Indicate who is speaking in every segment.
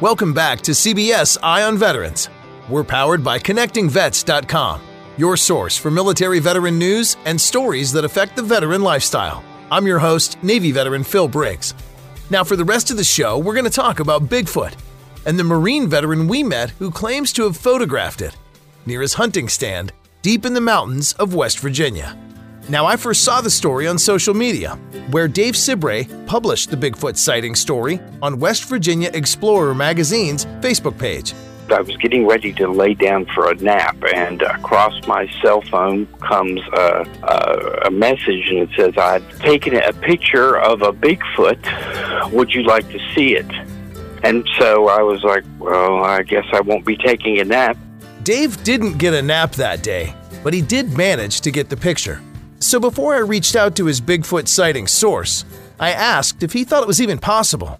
Speaker 1: Welcome back to CBS Eye on Veterans. We're powered by ConnectingVets.com, your source for military veteran news and stories that affect the veteran lifestyle. I'm your host, Navy veteran Phil Briggs. Now, for the rest of the show, we're going to talk about Bigfoot and the Marine veteran we met who claims to have photographed it near his hunting stand deep in the mountains of West Virginia. Now, I first saw the story on social media, where Dave Sibre published the Bigfoot sighting story on West Virginia Explorer magazine's Facebook page.
Speaker 2: I was getting ready to lay down for a nap, and across my cell phone comes a, a, a message, and it says, I've taken a picture of a Bigfoot. Would you like to see it? And so I was like, well, I guess I won't be taking a nap.
Speaker 1: Dave didn't get a nap that day, but he did manage to get the picture. So before I reached out to his Bigfoot sighting source, I asked if he thought it was even possible.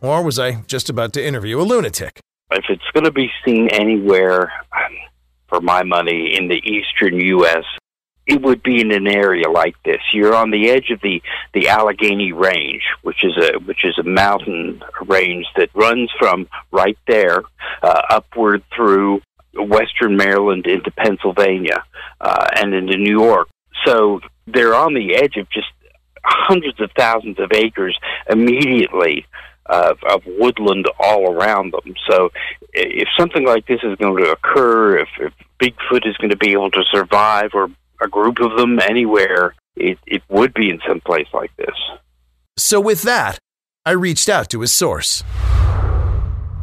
Speaker 1: Or was I just about to interview a lunatic?
Speaker 2: If it's going to be seen anywhere, um, for my money, in the eastern U.S., it would be in an area like this. You're on the edge of the, the Allegheny Range, which is a which is a mountain range that runs from right there uh, upward through western Maryland into Pennsylvania uh, and into New York. So they're on the edge of just hundreds of thousands of acres immediately of, of woodland all around them. So if something like this is going to occur, if, if Bigfoot is going to be able to survive or a group of them anywhere, it, it would be in some place like this.
Speaker 1: So with that, I reached out to his source.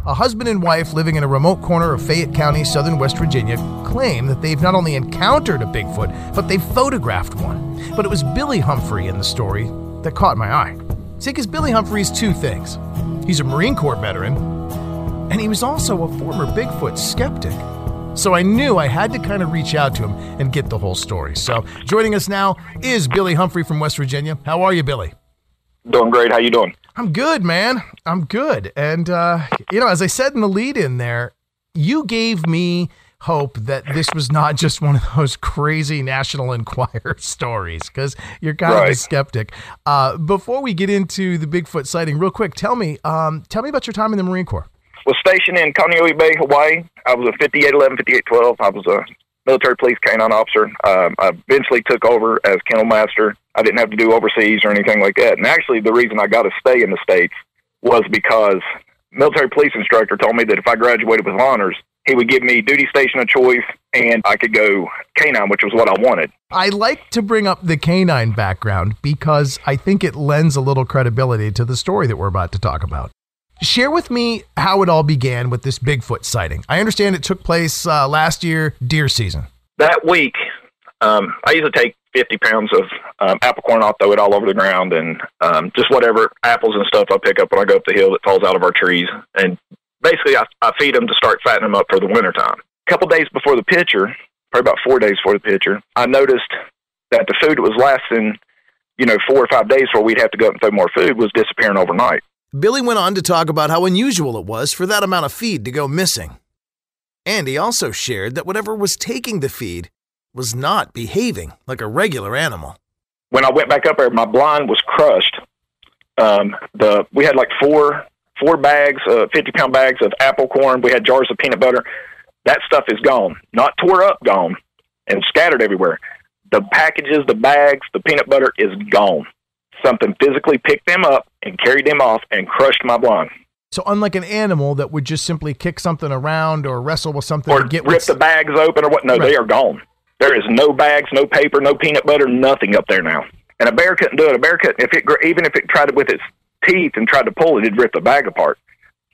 Speaker 1: A husband and wife living in a remote corner of Fayette County, southern West Virginia, claim that they've not only encountered a Bigfoot, but they've photographed one. But it was Billy Humphrey in the story that caught my eye. See, because Billy Humphrey's two things he's a Marine Corps veteran, and he was also a former Bigfoot skeptic. So I knew I had to kind of reach out to him and get the whole story. So joining us now is Billy Humphrey from West Virginia. How are you, Billy?
Speaker 3: Doing great. How you doing?
Speaker 1: I'm good, man. I'm good. And uh, you know, as I said in the lead in there, you gave me hope that this was not just one of those crazy National Enquirer stories because you're kind right. of a skeptic. Uh, before we get into the Bigfoot sighting, real quick, tell me, um, tell me about your time in the Marine Corps.
Speaker 3: Was stationed in Kaneohe Bay, Hawaii. I was a 5811, 5812. I was a military police canine officer. Um, I eventually took over as kennel master I didn't have to do overseas or anything like that. And actually, the reason I got to stay in the states was because military police instructor told me that if I graduated with honors, he would give me duty station of choice and I could go canine, which was what I wanted.
Speaker 1: I like to bring up the canine background because I think it lends a little credibility to the story that we're about to talk about. Share with me how it all began with this Bigfoot sighting. I understand it took place uh, last year, deer season.
Speaker 3: That week, um, I usually take 50 pounds of um, apple corn. I'll throw it all over the ground and um, just whatever apples and stuff I pick up when I go up the hill that falls out of our trees. And basically, I, I feed them to start fattening them up for the wintertime. A couple days before the pitcher, probably about four days before the pitcher, I noticed that the food that was lasting, you know, four or five days before we'd have to go up and throw more food was disappearing overnight.
Speaker 1: Billy went on to talk about how unusual it was for that amount of feed to go missing. And he also shared that whatever was taking the feed was not behaving like a regular animal.
Speaker 3: When I went back up there, my blind was crushed. Um, the we had like four four bags, uh, fifty pound bags of apple corn. We had jars of peanut butter. That stuff is gone, not tore up, gone, and scattered everywhere. The packages, the bags, the peanut butter is gone. Something physically picked them up and carried them off and crushed my blind.
Speaker 4: So unlike an animal that would just simply kick something around or wrestle with something
Speaker 3: or
Speaker 4: get
Speaker 3: rip
Speaker 4: what's-
Speaker 3: the bags open or what? No,
Speaker 4: Right.
Speaker 3: they are gone. There is no bags, no paper, no peanut butter, nothing up there now. And a bear couldn't do it. A bear couldn't if it even if it tried it with its teeth and tried to pull it, it'd rip the bag apart.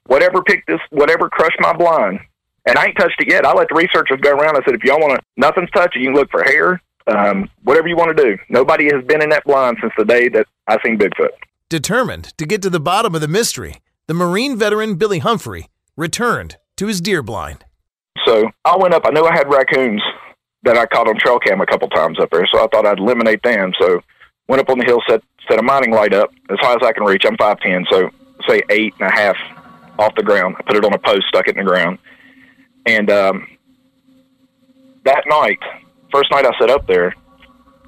Speaker 3: Whatever picked this, whatever crushed my blind, and I ain't touched it yet. I let the researchers go around. I said, if y'all want to, nothing's touching. You can look for hair, um, whatever you want to do. Nobody has been in that blind since the day that I seen Bigfoot.
Speaker 1: Determined to get to the bottom of the mystery, the Marine veteran Billy Humphrey returned to his deer blind.
Speaker 3: So I went up. I knew I had raccoons that I caught on trail cam a couple times up there, so I thought I'd eliminate them. So went up on the hill, set set a mining light up as high as I can reach. I'm five ten, so say eight and a half off the ground. I put it on a post, stuck it in the ground, and um, that night, first night I set up there,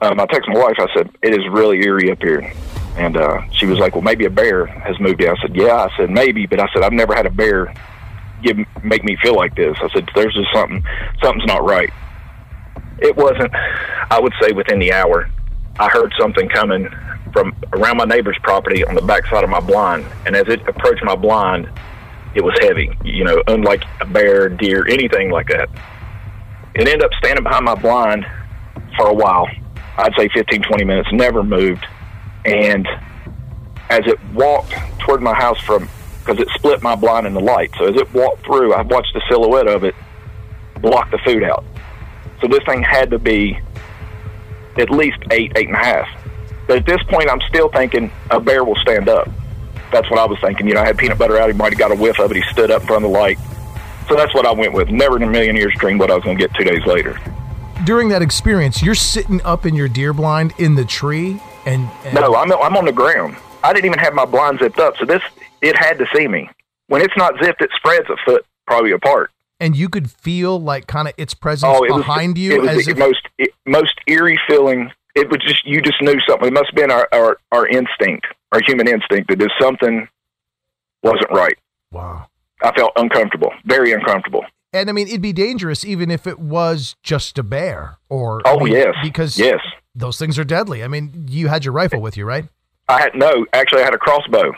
Speaker 3: um, I texted my wife. I said it is really eerie up here. And uh, she was like, "Well, maybe a bear has moved in." I said, "Yeah." I said, "Maybe," but I said, "I've never had a bear give make me feel like this." I said, "There's just something, something's not right." It wasn't. I would say within the hour, I heard something coming from around my neighbor's property on the back side of my blind, and as it approached my blind, it was heavy. You know, unlike a bear, deer, anything like that. It ended up standing behind my blind for a while. I'd say 15, 20 minutes, never moved. And as it walked toward my house from, because it split my blind in the light. So as it walked through, I watched the silhouette of it block the food out. So this thing had to be at least eight, eight and a half. But at this point, I'm still thinking a bear will stand up. That's what I was thinking. You know, I had peanut butter out. He might have got a whiff of it. He stood up in front of the light. So that's what I went with. Never in a million years dreamed what I was going to get two days later.
Speaker 4: during that experience, you're sitting up in your deer blind in the tree, and, and
Speaker 3: No, I'm I'm on the ground. I didn't even have my blind zipped up, so this it had to see me. When it's not zipped, it spreads a foot probably apart.
Speaker 4: and you could feel like kind of its presence
Speaker 3: Oh, it was
Speaker 4: behind you
Speaker 3: It was
Speaker 4: as
Speaker 3: the
Speaker 4: if
Speaker 3: most it, most eerie feeling. It was just you just knew something. It must have been our, our our instinct, our human instinct that if something wasn't right.
Speaker 4: wow.
Speaker 3: I felt uncomfortable, very uncomfortable.
Speaker 4: And I mean, it'd be dangerous even if it was just a bear or
Speaker 3: Oh
Speaker 4: I mean,
Speaker 3: yes,
Speaker 4: because
Speaker 3: yes.
Speaker 4: those things are deadly. I mean, you had your rifle with you, right?
Speaker 3: I had no. Actually, I had a crossbow.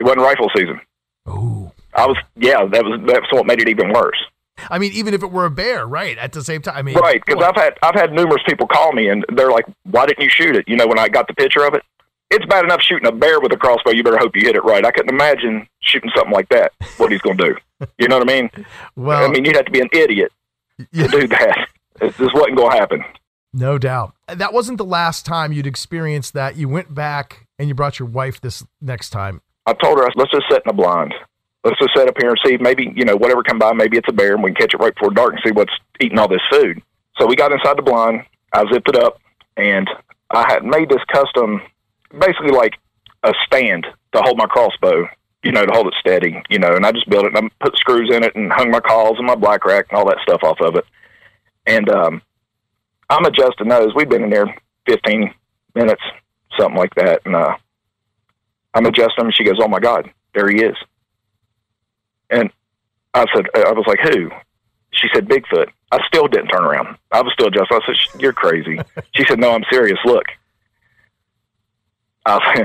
Speaker 3: It wasn't rifle season.
Speaker 4: Ooh.
Speaker 3: I was yeah. That was that's what made it even worse.
Speaker 4: I mean, even if it were a bear, right? At the same time, I mean,
Speaker 3: Right, because I've had I've had numerous people call me and they're like, "Why didn't you shoot it?" You know, when I got the picture of it, it's bad enough shooting a bear with a crossbow. You better hope you hit it right. I couldn't imagine shooting something like that. What he's going to do? You know what I mean?
Speaker 4: well,
Speaker 3: I mean, you'd have to be an idiot
Speaker 4: yeah,
Speaker 3: to do that. It just wasn't going to happen.
Speaker 4: no doubt. That wasn't the last time you'd experienced that. You went back and you brought your wife this next time.
Speaker 3: I told her, let's just sit in the blind. Let's just sit up here and see maybe, you know, whatever come by, maybe it's a bear and we can catch it right before dark and see what's eating all this food. So we got inside the blind. I zipped it up and I had made this custom, basically like a stand to hold my crossbow, you know, to hold it steady, you know, and I just built it and I put screws in it and hung my calls and my black rack and all that stuff off of it. And, um, I'm adjusting those. We've been in there 15 minutes, something like that. And, uh, I'm adjusting them. And she goes, "Oh my God, there he is." And I said, "I was like, who?" She said, "Bigfoot." I still didn't turn around. I was still adjusting. I said, "You're crazy." she said, "No, I'm serious. Look." I,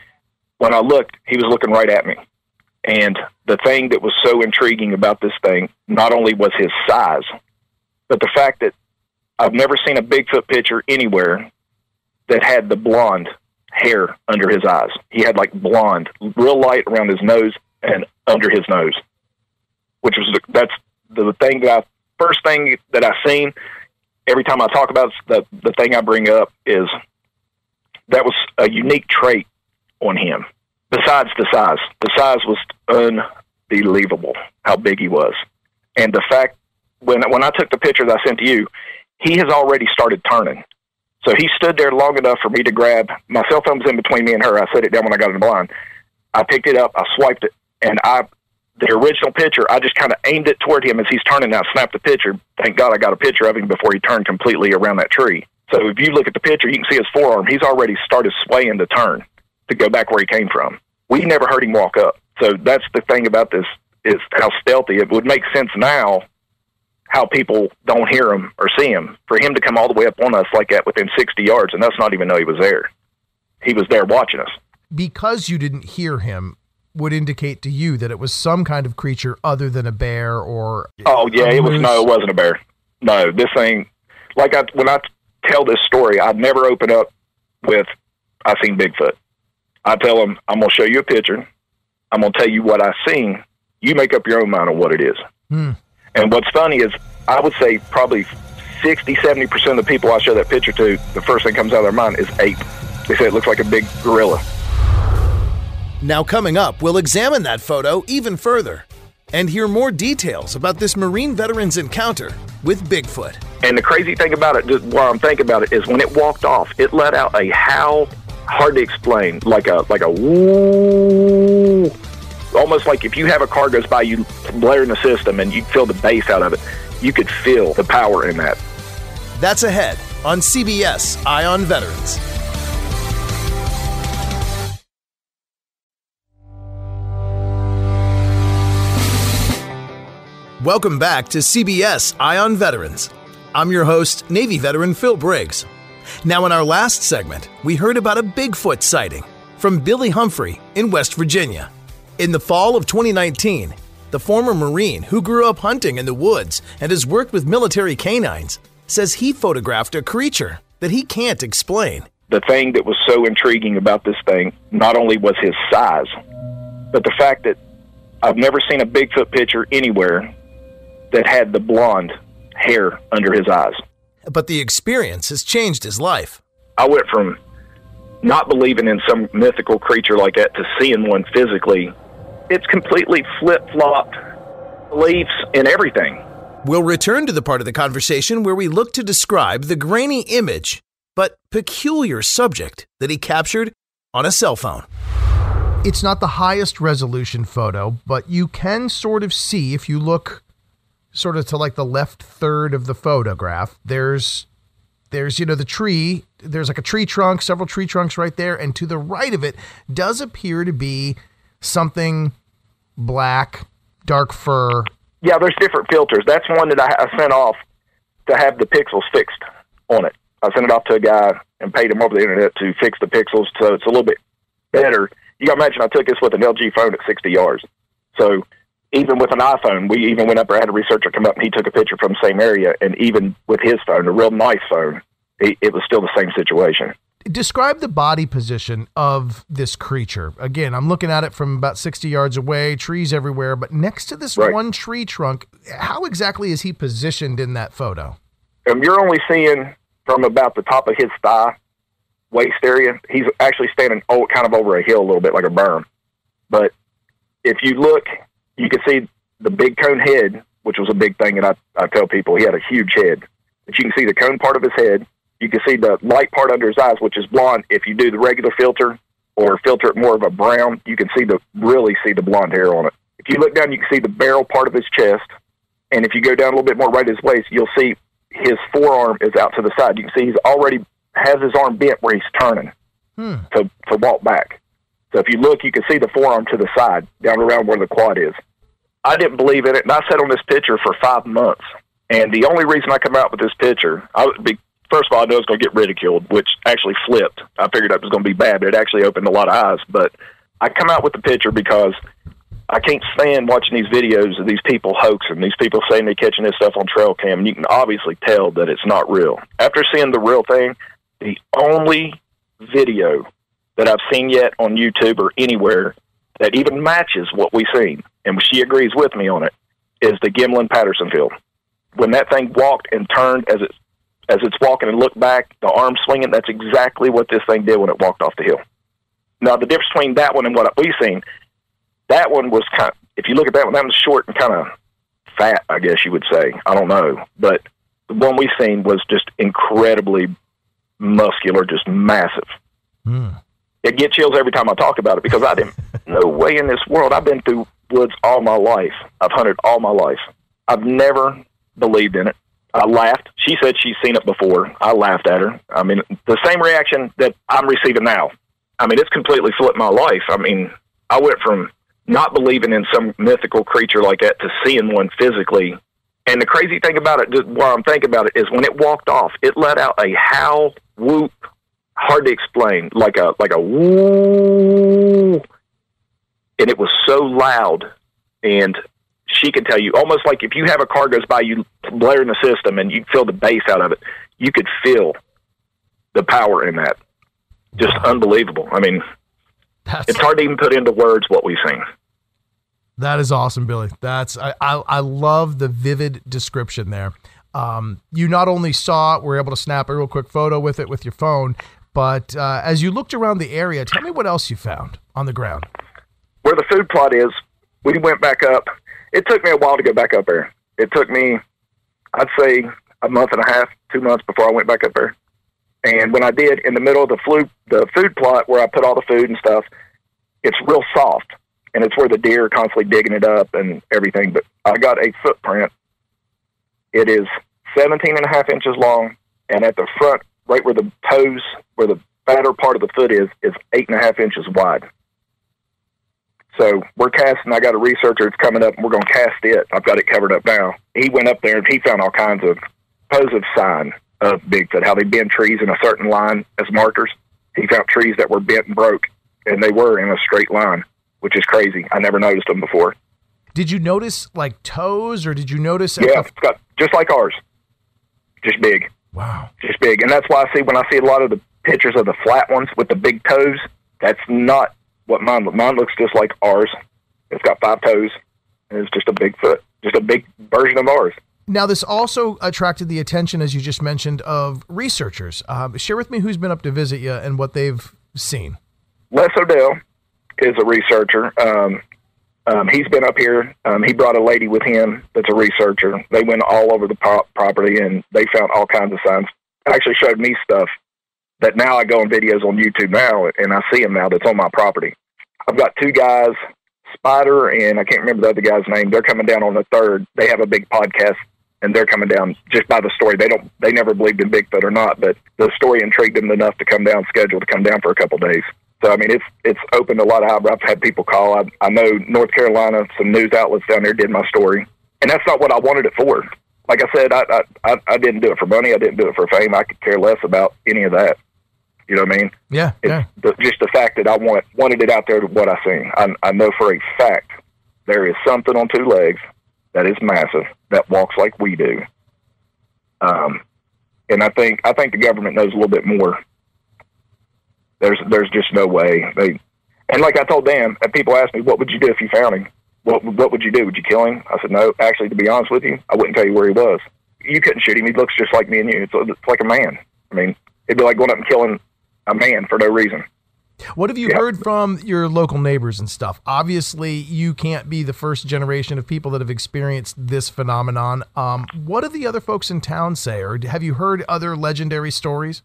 Speaker 3: when I looked, he was looking right at me. And the thing that was so intriguing about this thing, not only was his size, but the fact that I've never seen a Bigfoot picture anywhere that had the blonde hair under his eyes. He had like blonde, real light around his nose and under his nose, which was the, that's the thing that I first thing that I seen. Every time I talk about it, the the thing I bring up is that was a unique trait on him. Besides the size, the size was unbelievable how big he was, and the fact when when I took the picture I sent to you, he has already started turning. So he stood there long enough for me to grab. My cell phone was in between me and her. I set it down when I got in the blind. I picked it up, I swiped it, and I, the original picture, I just kind of aimed it toward him as he's turning. And I snapped the picture. Thank God I got a picture of him before he turned completely around that tree. So if you look at the picture, you can see his forearm. He's already started swaying to turn to go back where he came from. We never heard him walk up. So that's the thing about this is how stealthy. It would make sense now how people don't hear him or see him. For him to come all the way up on us like that within 60 yards and us not even know he was there. he was there watching us.
Speaker 4: Because you didn't hear him, would indicate to you that it was some kind of creature other than a bear or.
Speaker 3: Oh yeah, it was no, it wasn't a bear. No, this thing, like I when I tell this story, I'd never open up with I seen Bigfoot. I tell them I'm gonna show you a picture. I'm gonna tell you what I seen. You make up your own mind on what it is.
Speaker 4: Hmm.
Speaker 3: And what's funny is I would say probably 60, 70 percent of the people I show that picture to, the first thing comes out of their mind is ape. They say it looks like a big gorilla.
Speaker 1: Now, coming up, we'll examine that photo even further and hear more details about this Marine veteran's encounter with Bigfoot.
Speaker 3: And the crazy thing about it, just while I'm thinking about it, is when it walked off, it let out a howl, hard to explain, like a like a woo, almost like if you have a car goes by, you blare in the system, and you feel the bass out of it. You could feel the power in that.
Speaker 1: That's ahead on CBS Eye on Veterans. Welcome back to CBS Eye on Veterans. I'm your host, Navy veteran Phil Briggs. Now, in our last segment, we heard about a Bigfoot sighting from Billy Humphrey in West Virginia. In the fall of 2019, the former Marine who grew up hunting in the woods and has worked with military canines says he photographed a creature that he can't explain.
Speaker 3: The thing that was so intriguing about this thing not only was his size, but the fact that I've never seen a Bigfoot picture anywhere that had the blonde hair under his eyes.
Speaker 1: But the experience has changed his life.
Speaker 3: I went from not believing in some mythical creature like that to seeing one physically. It's completely flip flopped beliefs and everything.
Speaker 1: We'll return to the part of the conversation where we look to describe the grainy image, but peculiar subject that he captured on a cell phone.
Speaker 4: It's not the highest resolution photo, but you can sort of see if you look sort of to like the left third of the photograph. There's there's you know the tree, there's like a tree trunk, several tree trunks right there and to the right of it does appear to be something black, dark fur.
Speaker 3: Yeah, there's different filters. That's one that I, I sent off to have the pixels fixed on it. I sent it off to a guy and paid him over the internet to fix the pixels so it's a little bit better. You got to imagine I took this with an LG phone at 60 yards. So even with an iPhone, we even went up there, had a researcher come up and he took a picture from the same area. And even with his phone, a real nice phone, it, it was still the same situation.
Speaker 4: Describe the body position of this creature. Again, I'm looking at it from about 60 yards away, trees everywhere, but next to this
Speaker 3: Right.
Speaker 4: one tree trunk, how exactly is he positioned in that photo?
Speaker 3: Um, you're only seeing from about the top of his thigh, waist area. He's actually standing oh, kind of over a hill a little bit like a berm. But if you look, you can see the big cone head, which was a big thing that I, I tell people. He had a huge head. But you can see the cone part of his head. You can see the light part under his eyes, which is blonde. If you do the regular filter or filter it more of a brown, you can see the really see the blonde hair on it. If you look down, you can see the barrel part of his chest. And if you go down a little bit more right at his waist, you'll see his forearm is out to the side. You can see he's already has his arm bent where he's turning
Speaker 4: Hmm.
Speaker 3: to, to walk back. So if you look, you can see the forearm to the side, down around where the quad is. I didn't believe in it, and I sat on this picture for five months. And the only reason I come out with this picture, I would be first of all, I knew know it's going to get ridiculed, which actually flipped. I figured that was going to be bad, but it actually opened a lot of eyes. But I come out with the picture because I can't stand watching these videos of these people hoaxing, these people saying they're catching this stuff on trail cam, and you can obviously tell that it's not real. After seeing the real thing, the only video that I've seen yet on YouTube or anywhere that even matches what we've seen, and she agrees with me on it, is the Gimlin Patterson field. When that thing walked and turned as it as it's walking and looked back, the arm swinging, that's exactly what this thing did when it walked off the hill. Now the difference between that one and what we've seen, that one was kind. Of, if you look at that one, that one's short and kind of fat, I guess you would say. I don't know, but the one we've seen was just incredibly muscular, just massive. Hmm. It gets chills every time I talk about it because I didn't. no way in this world. I've been through woods all my life. I've hunted all my life. I've never believed in it. I laughed. She said she's seen it before. I laughed at her. I mean, the same reaction that I'm receiving now. I mean, it's completely flipped my life. I mean, I went from not believing in some mythical creature like that to seeing one physically. And the crazy thing about it, just while I'm thinking about it, is when it walked off, it let out a howl, whoop, hard to explain, like a like a woo, and it was so loud, and she could tell you almost like if you have a car goes by you blaring the system and you feel the bass out of it, you could feel the power in that. Just unbelievable. I mean,
Speaker 4: That's,
Speaker 3: it's hard to even put into words what we've seen.
Speaker 4: That is awesome, Billy. That's I I, I love the vivid description there. Um, you not only saw it, were able to snap a real quick photo with it with your phone, but uh, as you looked around the area, tell me what else you found on the ground.
Speaker 3: Where the food plot is, we went back up. It took me a while to go back up there. It took me, I'd say, a month and a half, two months before I went back up there. And when I did, in the middle of the flu, the food plot where I put all the food and stuff, it's real soft, and it's where the deer are constantly digging it up and everything. But I got a footprint. It is 17 and a half inches long, and at the front, right where the toes, where the fatter part of the foot is, is eight and a half inches wide. So we're casting. I got a researcher that's coming up, and we're going to cast it. I've got it covered up now. He went up there and he found all kinds of positive sign of Bigfoot. How they bend trees in a certain line as markers. He found trees that were bent and broke, and they were in a straight line, which is crazy. I never noticed them before.
Speaker 4: Did you notice like toes, or did you notice?
Speaker 3: Yeah, it's got just like ours, just big.
Speaker 4: Wow.
Speaker 3: just big. And that's why I see when I see a lot of the pictures of the flat ones with the big toes, that's not what mine. Mine looks just like ours. It's got five toes, and it's just a big foot, just a big version of ours.
Speaker 4: Now, this also attracted the attention, as you just mentioned, of researchers. Um, share with me who's been up to visit you and what they've seen.
Speaker 3: Les Odell is a researcher. Um, um, he's been up here. Um, he brought a lady with him that's a researcher. They went all over the pro- property and they found all kinds of signs. Actually, showed me stuff that now I go on videos on YouTube now and I see them now that's on my property. I've got two guys, Spider and I can't remember the other guy's name. They're coming down on the third. They have a big podcast and they're coming down just by the story. They don't. They never believed in Bigfoot or not, but the story intrigued them enough to come down, scheduled to come down for a couple days. So I mean, it's it's opened a lot of. I've had people call. I, I know North Carolina, some news outlets down there did my story, and that's not what I wanted it for. Like I said, I I, I didn't do it for money. I didn't do it for fame. I could care less about any of that. You know what I mean?
Speaker 4: Yeah,
Speaker 3: It's
Speaker 4: yeah.
Speaker 3: the, just the fact that I want wanted it out there to what I seen. I, I know for a fact there is something on two legs that is massive that walks like we do. Um, and I think I think the government knows a little bit more. There's there's just no way they. And like I told Dan, and people ask me, "What would you do if you found him? What what would you do? Would you kill him?" I said, "No. Actually, to be honest with you, I wouldn't tell you where he was. You couldn't shoot him. He looks just like me and you. It's, it's like a man. I mean, it'd be like going up and killing a man for no reason."
Speaker 4: What have you heard from your local neighbors and stuff? Obviously, you can't be the first generation of people that have experienced this phenomenon. Um, what do the other folks in town say, or have you heard other legendary stories?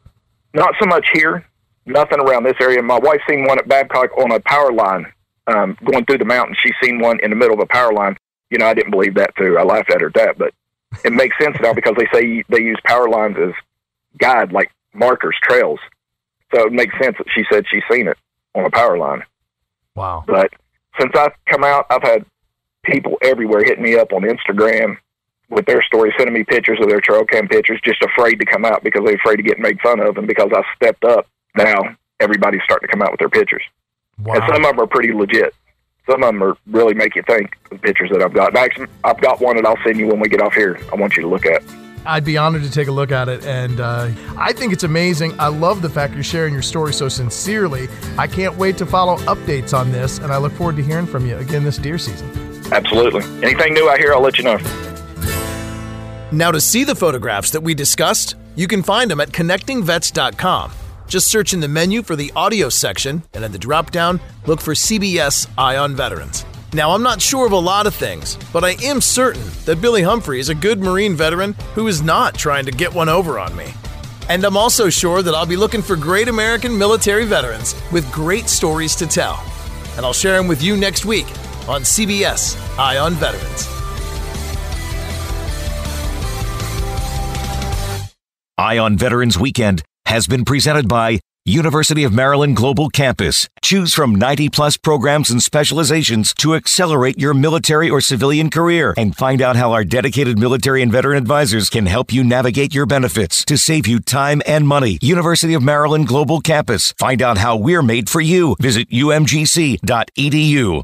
Speaker 3: Not so much here. Nothing around this area. My wife seen one at Babcock on a power line um, going through the mountains. She seen one in the middle of a power line. You know, I didn't believe that too. I laughed at her at that, but it makes sense now because they say they use power lines as guide, like markers, trails. So it makes sense that she said she's seen it on a power line.
Speaker 4: Wow.
Speaker 3: But since I've come out, I've had people everywhere hitting me up on Instagram with their stories, sending me pictures of their trail cam pictures, just afraid to come out because they're afraid of getting made fun of. And because I stepped up, now everybody's starting to come out with their pictures.
Speaker 4: Wow.
Speaker 3: And some of them are pretty legit. Some of them are really make you think. The pictures that I've got. Actually, I've got one that I'll send you when we get off here. I want you to look at.
Speaker 4: I'd be honored to take a look at it. And uh, I think it's amazing. I love the fact you're sharing your story so sincerely. I can't wait to follow updates on this, and I look forward to hearing from you again this deer season.
Speaker 3: Absolutely. Anything new I hear, I'll let you know.
Speaker 1: Now, to see the photographs that we discussed, you can find them at connectingvets.com. Just search in the menu for the audio section, and in the drop down, look for CBS Eye on Veterans. Now, I'm not sure of a lot of things, but I am certain that Billy Humphrey is a good Marine veteran who is not trying to get one over on me. And I'm also sure that I'll be looking for great American military veterans with great stories to tell. And I'll share them with you next week on CBS Eye on Veterans.
Speaker 5: Eye on Veterans Weekend has been presented by University of Maryland Global Campus. Choose from 90 plus programs and specializations to accelerate your military or civilian career and find out how our dedicated military and veteran advisors can help you navigate your benefits to save you time and money. University of Maryland Global Campus. Find out how we're made for you. Visit umgc.edu.